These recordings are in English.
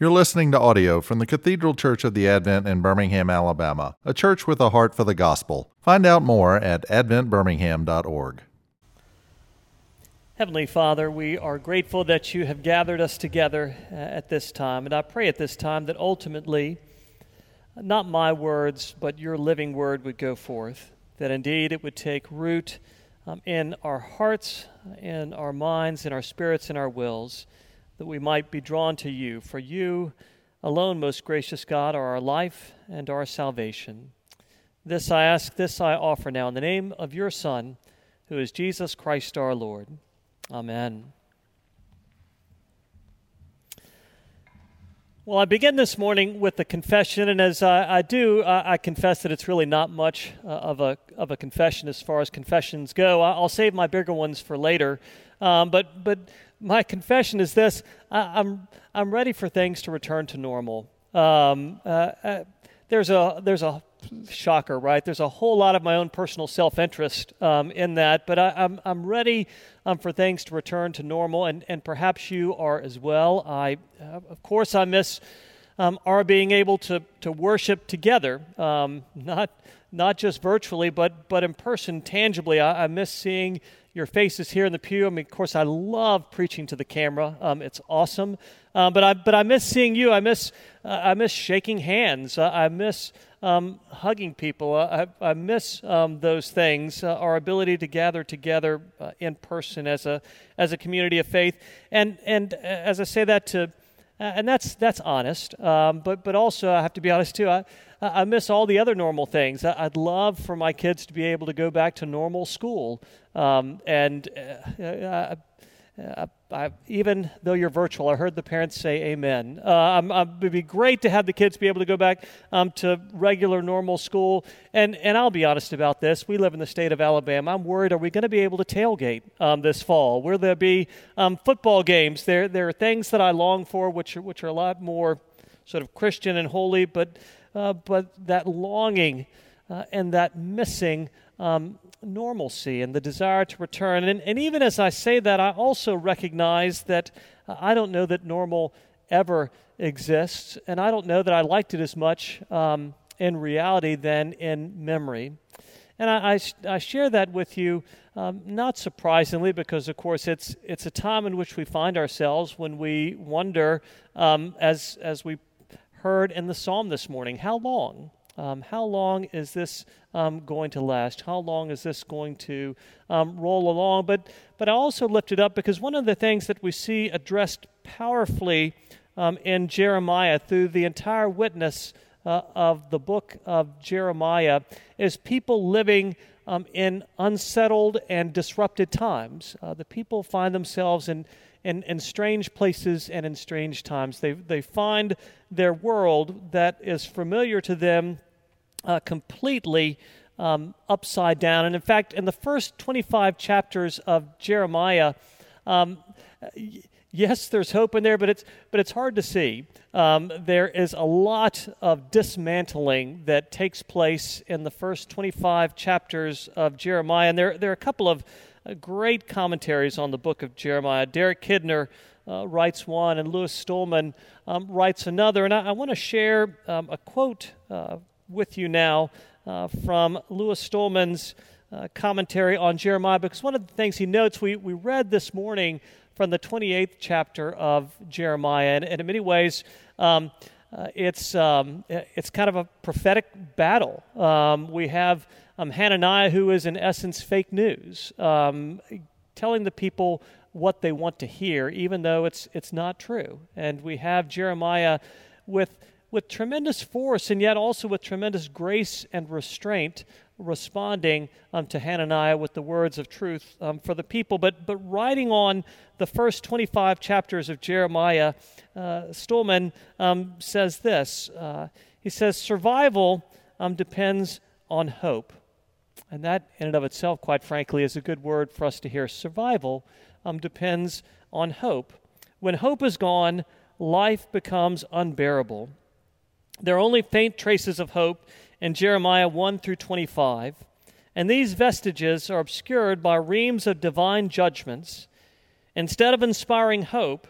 You're listening to audio from the Cathedral Church of the Advent in Birmingham, Alabama, a church with a heart for the gospel. Find out more at adventbirmingham.org. Heavenly Father, we are grateful that you have gathered us together uh, at this time. And I pray at this time that ultimately, not my words, but your living word would go forth, that indeed it would take root um, in our hearts, in our minds, in our spirits, in our wills that we might be drawn to you. For you alone, most gracious God, are our life and our salvation. This I ask, this I offer now in the name of your Son, who is Jesus Christ our Lord. Amen. Well, I begin this morning with a confession, and as I, I do, I, I, confess that it's really not much uh, of, a, of a confession as far as confessions go. I, will save my bigger ones for later. Um, but, but my confession is this I, am I'm, I'm ready for things to return to normal. Um, uh, uh, there's, a, there's a shocker, right? There's a whole lot of my own personal self interest um, in that, but I, am I'm, I'm ready um, for things to return to normal, and, and perhaps you are as well. I, uh, of course, I miss um, our being able to, to worship together, um, not, not just virtually, but, but in person, tangibly. I, I miss seeing your faces here in the pew. I mean, of course, I love preaching to the camera. Um, it's awesome. Uh, but I but I miss seeing you. I miss uh, I miss shaking hands. I miss um, hugging people. Uh, I, I miss um, those things. Uh, our ability to gather together uh, in person as a as a community of faith. And and as I say that to, and that's that's honest. Um, but but also I have to be honest too. I, I miss all the other normal things. I'd love for my kids to be able to go back to normal school. Um, and uh, uh, I, even though you're virtual, I heard the parents say amen. Uh, I'm, I'm, it'd be great to have the kids be able to go back um, to regular, normal school. And, and I'll be honest about this. We live in the state of Alabama. I'm worried are we going to be able to tailgate um, this fall? Will there be um, football games? There, there are things that I long for, which are, which are a lot more sort of Christian and holy, but uh, but that longing uh, and that missing um, normalcy and the desire to return. And, and even as I say that, I also recognize that uh, I don't know that normal ever exists, and I don't know that I liked it as much um, in reality than in memory. And I, I, I share that with you, um, not surprisingly, because of course it's, it's a time in which we find ourselves when we wonder, um, as, as we heard in the psalm this morning. How long? Um, how long is this um, going to last? How long is this going to um, roll along? But, but I also lift it up because one of the things that we see addressed powerfully um, in Jeremiah through the entire witness uh, of the book of Jeremiah is people living um, in unsettled and disrupted times. Uh, the people find themselves in in, in strange places and in strange times. They, they find their world that is familiar to them uh, completely um, upside down. And in fact, in the first 25 chapters of Jeremiah, um, yes, there's hope in there, but it's, but it's hard to see. Um, there is a lot of dismantling that takes place in the first 25 chapters of Jeremiah. And there, there are a couple of uh, great commentaries on the book of Jeremiah. Derek Kidner uh, writes one, and Louis Stulman um, writes another. And I, I want to share um, a quote uh, with you now uh, from Louis Stulman's uh, commentary on Jeremiah, because one of the things he notes, we, we read this morning from the 28th chapter of Jeremiah, and, and in many ways, um, uh, it's, um, it's kind of a prophetic battle. Um, we have um, Hananiah, who is in essence fake news, um, telling the people what they want to hear, even though it's, it's not true. And we have Jeremiah with, with tremendous force and yet also with tremendous grace and restraint responding um, to Hananiah with the words of truth um, for the people. But, but writing on the first 25 chapters of Jeremiah, uh, um, says this uh, He says, Survival um, depends on hope. And that, in and of itself, quite frankly, is a good word for us to hear. Survival um, depends on hope. When hope is gone, life becomes unbearable. There are only faint traces of hope in Jeremiah 1 through 25, and these vestiges are obscured by reams of divine judgments. Instead of inspiring hope,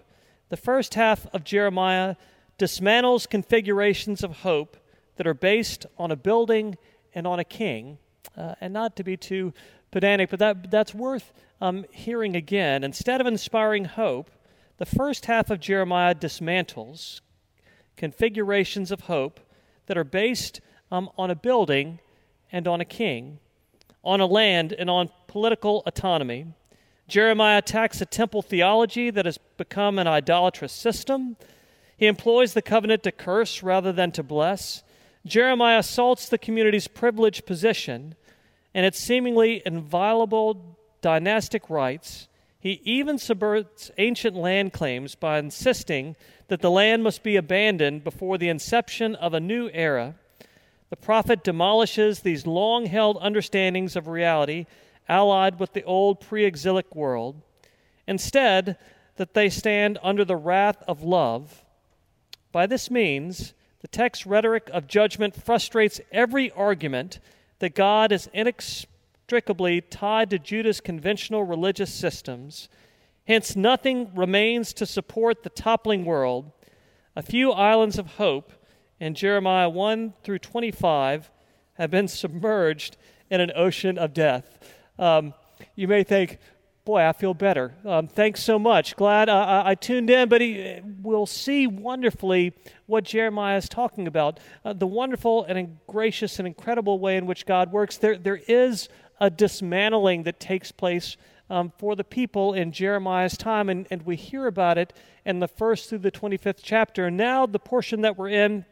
the first half of Jeremiah dismantles configurations of hope that are based on a building and on a king. Uh, and not to be too pedantic, but that, that's worth um, hearing again. Instead of inspiring hope, the first half of Jeremiah dismantles configurations of hope that are based um, on a building and on a king, on a land and on political autonomy. Jeremiah attacks a temple theology that has become an idolatrous system. He employs the covenant to curse rather than to bless. Jeremiah assaults the community's privileged position and its seemingly inviolable dynastic rights. He even subverts ancient land claims by insisting that the land must be abandoned before the inception of a new era. The prophet demolishes these long held understandings of reality allied with the old pre exilic world. Instead, that they stand under the wrath of love. By this means, the text's rhetoric of judgment frustrates every argument that God is inextricably tied to Judah's conventional religious systems. Hence, nothing remains to support the toppling world. A few islands of hope in Jeremiah 1 through 25 have been submerged in an ocean of death. Um, you may think, boy, I feel better. Um, thanks so much. Glad I, I, tuned in, but he, we'll see wonderfully what Jeremiah is talking about. Uh, the wonderful and gracious and incredible way in which God works. There, there is a dismantling that takes place um, for the people in Jeremiah's time, and, and we hear about it in the first through the 25th chapter. Now, the portion that we're in,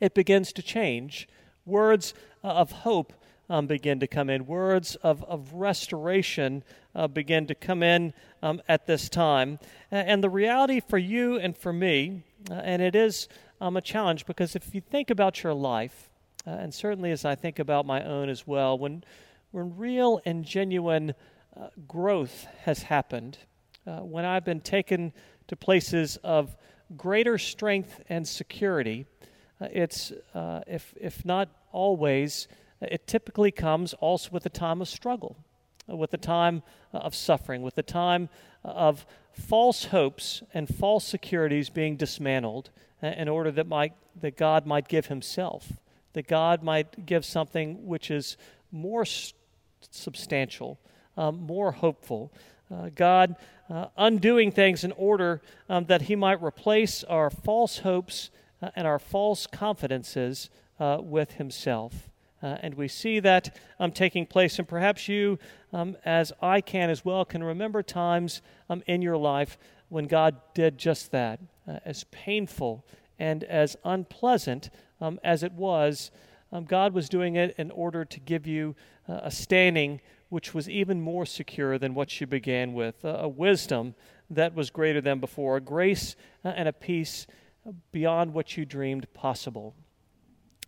it begins to change. Words uh, of hope um, begin to come in. Words of, of restoration uh, begin to come in um, at this time. And the reality for you and for me, uh, and it is um, a challenge because if you think about your life, uh, and certainly as I think about my own as well, when, when real and genuine uh, growth has happened, uh, when I've been taken to places of greater strength and security, uh, it's, if, if not always, it typically comes also with a time of struggle, uh, with a time uh, of suffering, with a time uh, of false hopes and false securities being dismantled in order that, might, that God might give Himself, that God might give something which is more substantial, um, more hopeful. Uh, God uh, undoing things in order um, that He might replace our false hopes uh, and our false confidences with Himself. Uh, and we see that um, taking place. And perhaps you, um, as I can as well, can remember times um, in your life when God did just that. Uh, as painful and as unpleasant um, as it was, um, God was doing it in order to give you uh, a standing which was even more secure than what you began with, a wisdom that was greater than before, a grace uh, and a peace beyond what you dreamed possible.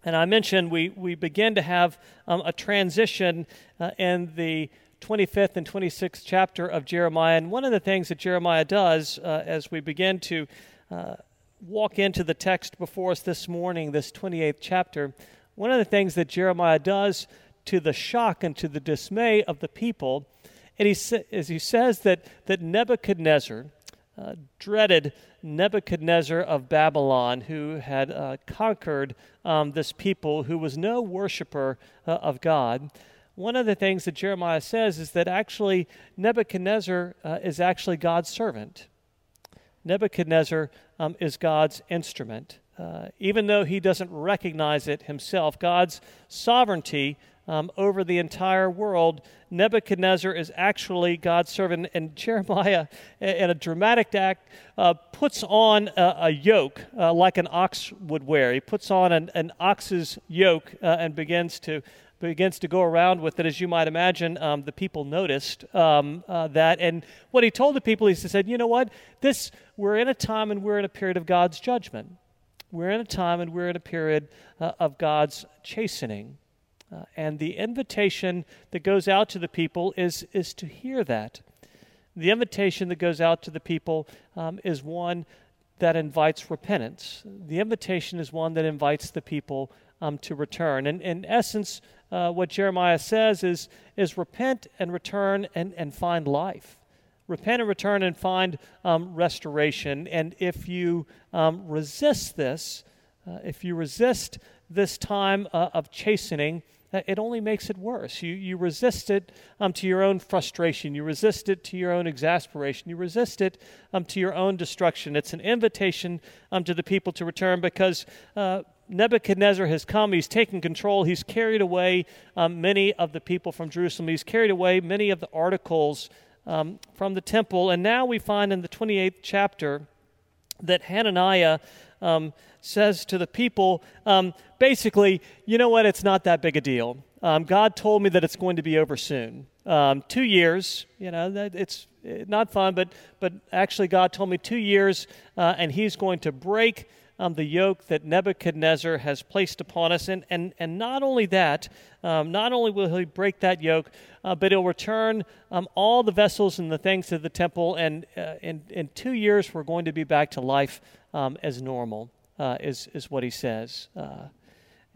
And I mentioned we, we begin to have um, a transition uh, in the 25th and 26th chapter of Jeremiah. And one of the things that Jeremiah does uh, as we begin to uh, walk into the text before us this morning, this 28th chapter, one of the things that Jeremiah does to the shock and to the dismay of the people, and he, sa- is he says that, that Nebuchadnezzar, uh, dreaded Nebuchadnezzar of Babylon, who had uh, conquered um, this people who was no worshiper uh, of God. One of the things that Jeremiah says is that actually Nebuchadnezzar uh, is actually God's servant. Nebuchadnezzar um, is God's instrument. Uh, even though he doesn't recognize it himself, God's sovereignty um, over the entire world. Nebuchadnezzar is actually God's servant, and Jeremiah, in a dramatic act, uh, puts on a, a yoke uh, like an ox would wear. He puts on an, an ox's yoke uh, and begins to begins to go around with it, as you might imagine, um, the people noticed um, uh, that. And what he told the people, he said, "You know what? This we're in a time and we're in a period of God's judgment. We're in a time and we're in a period uh, of God's chastening." Uh, and the invitation that goes out to the people is, is to hear that. The invitation that goes out to the people um, is one that invites repentance. The invitation is one that invites the people um, to return. And in essence, uh, what Jeremiah says is, is repent and return and, and find life. repent and return and find um, restoration. And if you um, resist this, uh, if you resist this time uh, of chastening, it only makes it worse. You, you resist it um, to your own frustration. You resist it to your own exasperation. You resist it um, to your own destruction. It's an invitation um, to the people to return because uh, Nebuchadnezzar has come. He's taken control. He's carried away um, many of the people from Jerusalem. He's carried away many of the articles um, from the temple. And now we find in the 28th chapter that Hananiah um, says to the people um, basically, you know what, it's not that big a deal. Um, God told me that it's going to be over soon. Um, two years, you know, it's eh, not fun, but, but actually, God told me two years, uh, and He's going to break um, the yoke that Nebuchadnezzar has placed upon us. And, and, and not only that, um, not only will he break that yoke, uh, but he'll return um, all the vessels and the things to the temple. And uh, in, in two years, we're going to be back to life um, as normal, uh, is, is what he says. Uh,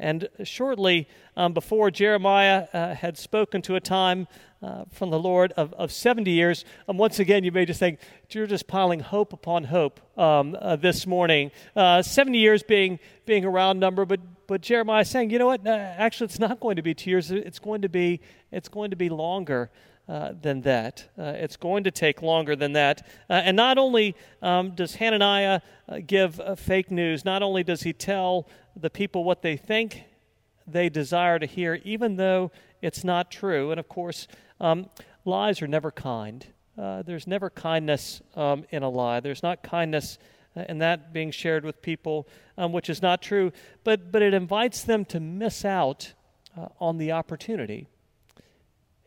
and shortly um, before Jeremiah uh, had spoken to a time uh, from the Lord of, of 70 years, um, once again, you may just think, you're just piling hope upon hope um, uh, this morning. Uh, 70 years being, being a round number, but, but Jeremiah saying, you know what? actually, it's not going to be two years. It's going to be, it's going to be longer. Uh, than that. Uh, it's going to take longer than that. Uh, and not only um, does Hananiah uh, give uh, fake news, not only does he tell the people what they think they desire to hear, even though it's not true. And of course, um, lies are never kind. there's never kindness um, in a lie. There's not kindness and that being shared with people, um, which is not true. But but it invites them to miss out on the opportunity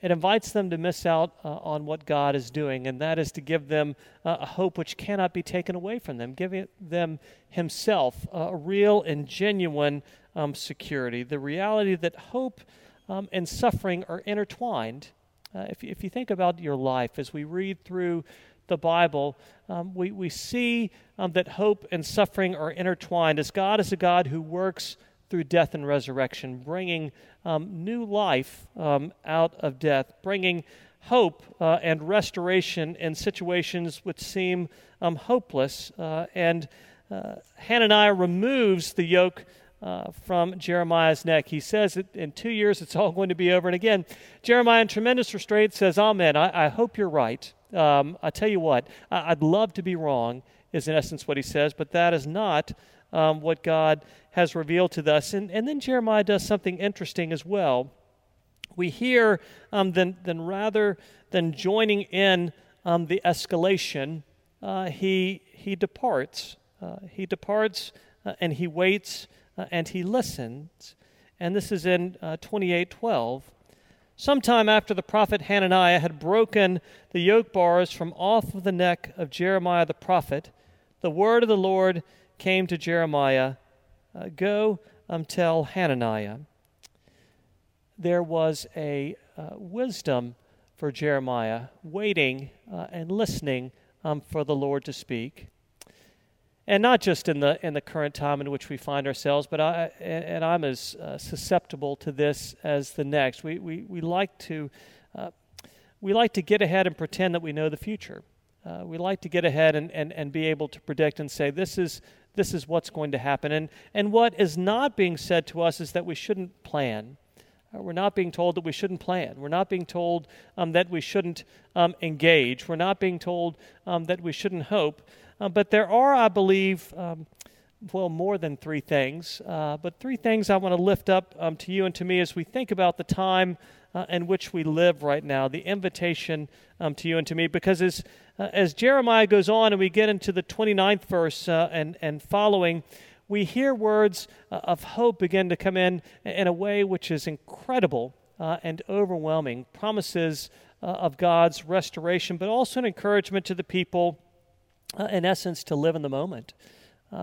it invites them to miss out uh, on what God is doing, and that is to give them uh, a hope which cannot be taken away from them, giving them Himself uh, a real and genuine um, security. The reality that hope um, and suffering are intertwined. Uh, if, if you think about your life as we read through the Bible, um, we, we see um, that hope and suffering are intertwined, as God is a God who works through death and resurrection, bringing um, new life um, out of death, bringing hope uh, and restoration in situations which seem um, hopeless. Uh, and uh, Hananiah removes the yoke. Uh, from Jeremiah's neck. He says that in two years it's all going to be over. And again, Jeremiah, in tremendous restraint, says, Amen. I, I hope you're right. Um, I tell you what, I, would love to be wrong, is in essence what he says, but that is not um, what God has revealed to us. And, and then Jeremiah does something interesting as well. We hear um, then, then rather than joining in um, the escalation, uh, he, he departs. Uh, he departs uh, and he waits uh, and he listens. And this is in uh, 28:12. Sometime after the prophet Hananiah had broken the yoke bars from off of the neck of Jeremiah the prophet, the word of the Lord came to Jeremiah uh, Go um, tell Hananiah. There was a uh, wisdom for Jeremiah, waiting uh, and listening um, for the Lord to speak. And not just in the in the current time in which we find ourselves, but I and I'm as uh, susceptible to this as the next. We we we like to uh, we like to get ahead and pretend that we know the future. Uh, we like to get ahead and, and, and be able to predict and say, this is, this is what's going to happen. And, and what is not being said to us is that we shouldn't plan. Uh, we're not being told that we shouldn't plan. We're not being told um, that we shouldn't um, engage. We're not being told um, that we shouldn't hope. Uh, but there are, I believe, um, well, more than three things, uh, but three things I want to lift up um, to you and to me as we think about the time uh, in which we live right now, the invitation um, to you and to me. Because as, uh, as Jeremiah goes on and we get into the 29th verse uh, and, and following, we hear words uh, of hope begin to come in in a way which is incredible uh, and overwhelming. Promises uh, of God's restoration, but also an encouragement to the people, in essence, to live in the moment.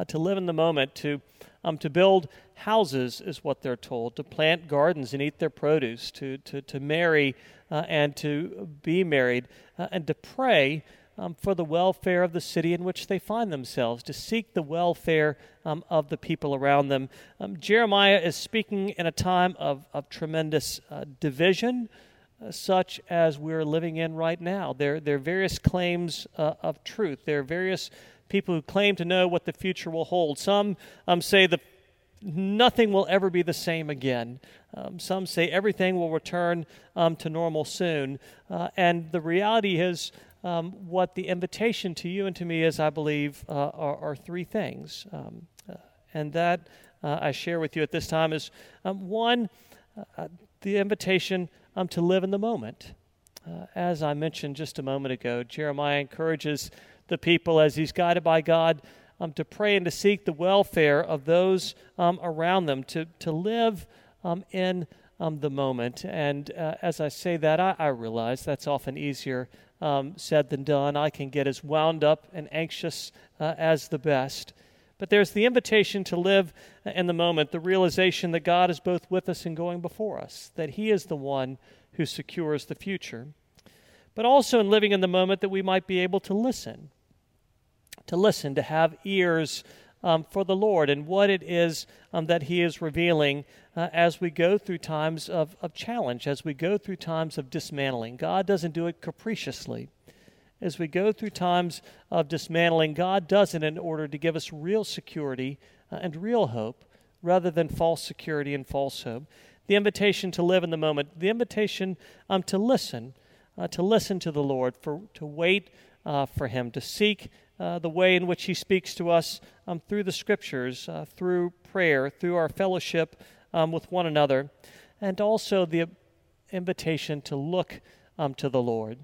to live in the moment, to um, to build houses, is what they're told, to plant gardens and eat their produce, to, to, to marry uh, and to be married, uh, and to pray um, for the welfare of the city in which they find themselves, to seek the welfare um, of the people around them. Um, Jeremiah is speaking in a time of, of tremendous uh, division. such as we're living in right now. There, there are various claims uh, of truth. There are various people who claim to know what the future will hold. Some um, say that nothing will ever be the same again. Um, some say everything will return um, to normal soon. Uh, and the reality is, um, what the invitation to you and to me is, I believe, uh, are, are, three things. Um, uh, and that uh, I share with you at this time is um, one, uh, the invitation to live in the moment. Uh, as I mentioned just a moment ago, Jeremiah encourages the people as he's guided by God um, to pray and to seek the welfare of those um, around them, to, to live um, in um, the moment. And uh, as I say that, I, I, realize that's often easier um, said than done. I can get as wound up and anxious uh, as the best. But there's the invitation to live in the moment, the realization that God is both with us and going before us, that He is the one who secures the future. But also in living in the moment, that we might be able to listen to listen, to have ears um, for the Lord and what it is um, that He is revealing uh, as we go through times of, of challenge, as we go through times of dismantling. God doesn't do it capriciously. As we go through times of dismantling, God does it in order to give us real security uh, and real hope rather than false security and false hope. The invitation to live in the moment, the invitation um, to listen, uh, to listen to the Lord, for, to wait uh, for Him, to seek uh, the way in which He speaks to us um, through the Scriptures, uh, through prayer, through our fellowship um, with one another, and also the invitation to look um, to the Lord.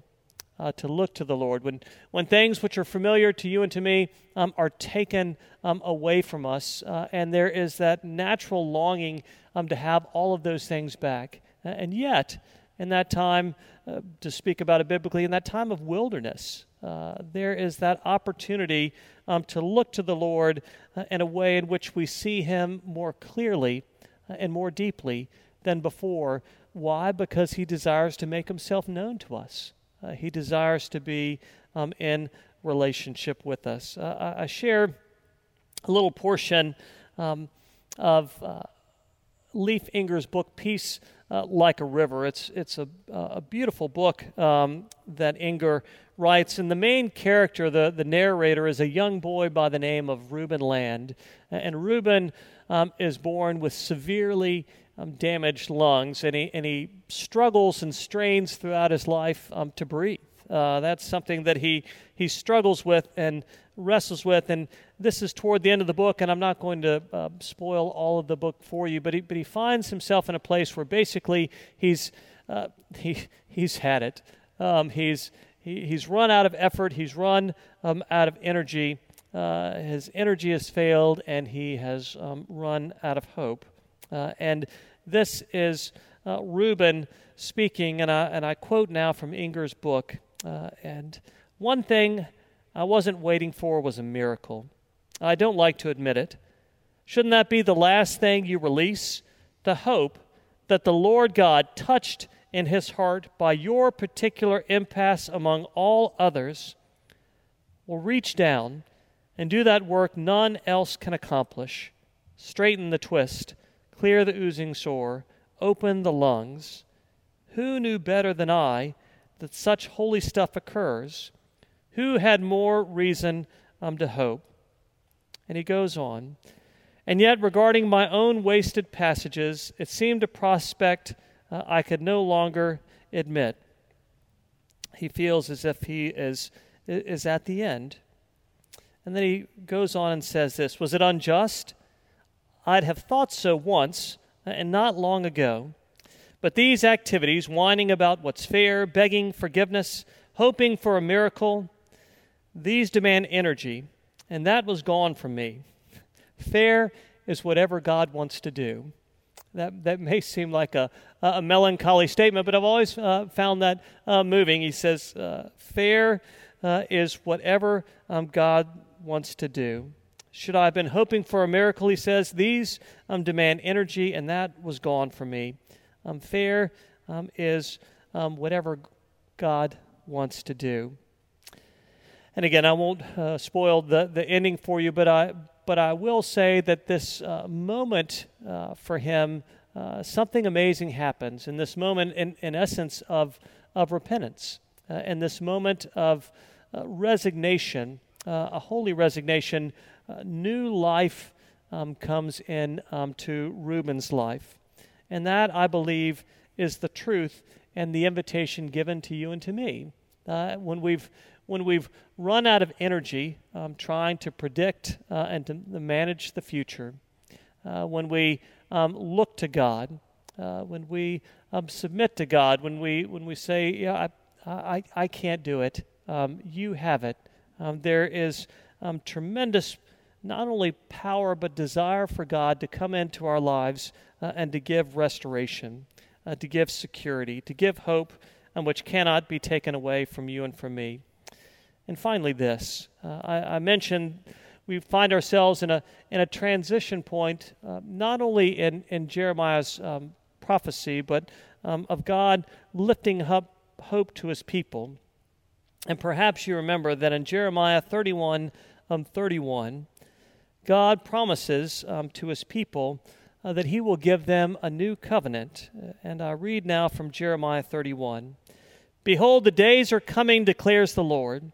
Uh, to look to the Lord. When, when things which are familiar to you and to me um, are taken um, away from us, uh, and there is that natural longing um, to have all of those things back. and yet, in that time, uh, to speak about it biblically, in that time of wilderness, uh, there is that opportunity um, to look to the Lord uh, in a way in which we see Him more clearly uh, and more deeply than before. Why? Because He desires to make Himself known to us. Uh, he desires to be um, in relationship with us. Uh, I share a little portion um, of Leif Enger's book, Peace uh, Like a River. It's, it's a, a beautiful book um, that Enger writes, and the main character, the, the narrator, is a young boy by the name of Reuben Land. And Reuben um, is born with severely um, damaged lungs, and he, and he struggles and strains throughout his life um, to breathe. Uh, that's something that he, he struggles with and wrestles with. And this is toward the end of the book, and I'm not going to uh, spoil all of the book for you, but he, but he finds himself in a place where basically he's, uh, he, he's had it. Um, he's, he, he's run out of effort, he's run um, out of energy. Uh, his energy has failed, and he has um, run out of hope. Uh, and this is uh, Reuben speaking, and I, and I quote now from Enger's book. Uh, and one thing I wasn't waiting for was a miracle. I don't like to admit it. Shouldn't that be the last thing you release? The hope that the Lord God touched in his heart by your particular impasse among all others will reach down and do that work none else can accomplish. Straighten the twist, clear the oozing sore, open the lungs. Who knew better than I that such holy stuff occurs? Who had more reason um, to hope? And he goes on. And yet, regarding my own wasted passages, it seemed a prospect uh, I could no longer admit. He feels as if he is, is at the end. And then he goes on and says this Was it unjust? I'd have thought so once, uh, and not long ago. But these activities, whining about what's fair, begging forgiveness, hoping for a miracle, these demand energy, and that was gone from me. Fair is whatever God wants to do. That, that may seem like a, a melancholy statement, but I've always uh, found that uh, moving. He says, uh, Fair uh, is whatever um, God wants to do. Should I have been hoping for a miracle, he says, these um, demand energy, and that was gone from me. Um, fair um, is um, whatever God wants to do. And again, I won't uh, spoil the, the ending for you, but I, but I will say that this uh, moment uh, for him uh, something amazing happens in this moment, in, in essence, of, of repentance, uh, in this moment of resignation, a holy resignation. New life um, comes in um, to Reuben's life. And that, I believe, is the truth and the invitation given to you and to me. Uh, when we've when we've run out of energy um, trying to predict uh, and to manage the future, uh, when we um, look to God, uh, when we um, submit to God, when we when we say, "Yeah, I, I, I can't do it," um, you have it. Um, there is um, tremendous not only power but desire for God to come into our lives uh, and to give restoration, uh, to give security, to give hope, and which cannot be taken away from you and from me. And finally, this uh, I, I, mentioned we find ourselves in a, in a transition point, uh, not only in, in Jeremiah's um, prophecy, but um, of God lifting up hope to his people. And perhaps you remember that in Jeremiah 31 um, 31, God promises um, to his people uh, that he will give them a new covenant. And I read now from Jeremiah 31 Behold, the days are coming, declares the Lord,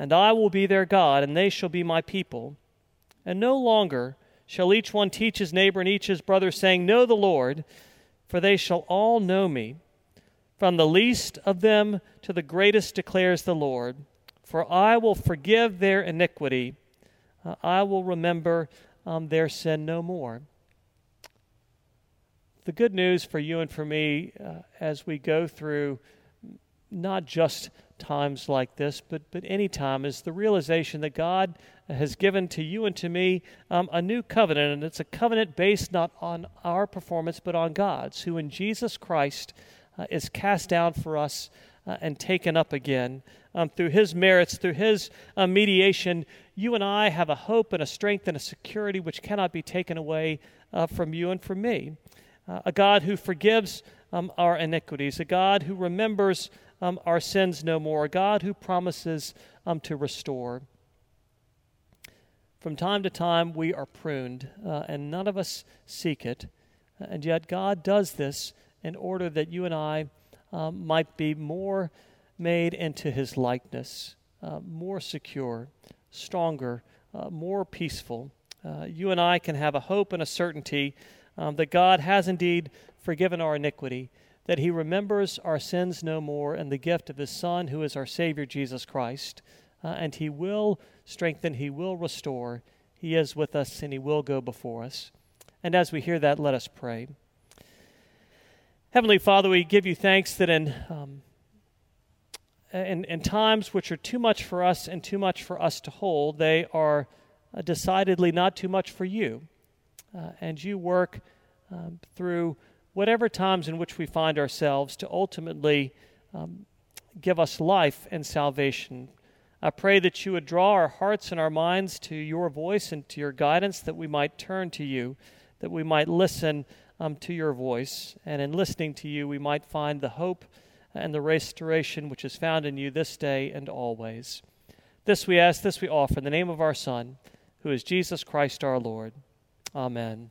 and I will be their God, and they shall be my people. And no longer shall each one teach his neighbor and each his brother, saying, Know the Lord, for they shall all know me. From the least of them to the greatest declares the Lord. For I will forgive their iniquity uh, I will remember um, their sin no more. The good news for you and for me uh, as we go through not just times like this, but, but any time, is the realization that God has given to you and to me um, a new covenant. And it's a covenant based not on our performance, but on God's, who in Jesus Christ uh, is cast down for us uh, and taken up again. Um, through his merits, through his uh, mediation, you and I have a hope and a strength and a security which cannot be taken away uh, from you and from me. Uh, a God who forgives um, our iniquities, a God who remembers um, our sins no more, a God who promises um, to restore. From time to time, we are pruned, uh, and none of us seek it. And yet, God does this in order that you and I um, might be more made into his likeness, uh, more secure, stronger, uh, more peaceful. Uh, you and I can have a hope and a certainty um, that God has indeed forgiven our iniquity, that he remembers our sins no more, and the gift of his Son, who is our Savior, Jesus Christ. Uh, and he will strengthen, he will restore. He is with us, and he will go before us. And as we hear that, let us pray. Heavenly Father, we give you thanks that in, um, in, in, times which are too much for us and too much for us to hold, they are uh, decidedly not too much for you. Uh, and you work um, through whatever times in which we find ourselves to ultimately um, give us life and salvation. I pray that you would draw our hearts and our minds to your voice and to your guidance, that we might turn to you, that we might listen um, to your voice. And in listening to you, we might find the hope and the restoration which is found in you this day and always. This we ask, this we offer in the name of our Son, who is Jesus Christ our Lord. Amen.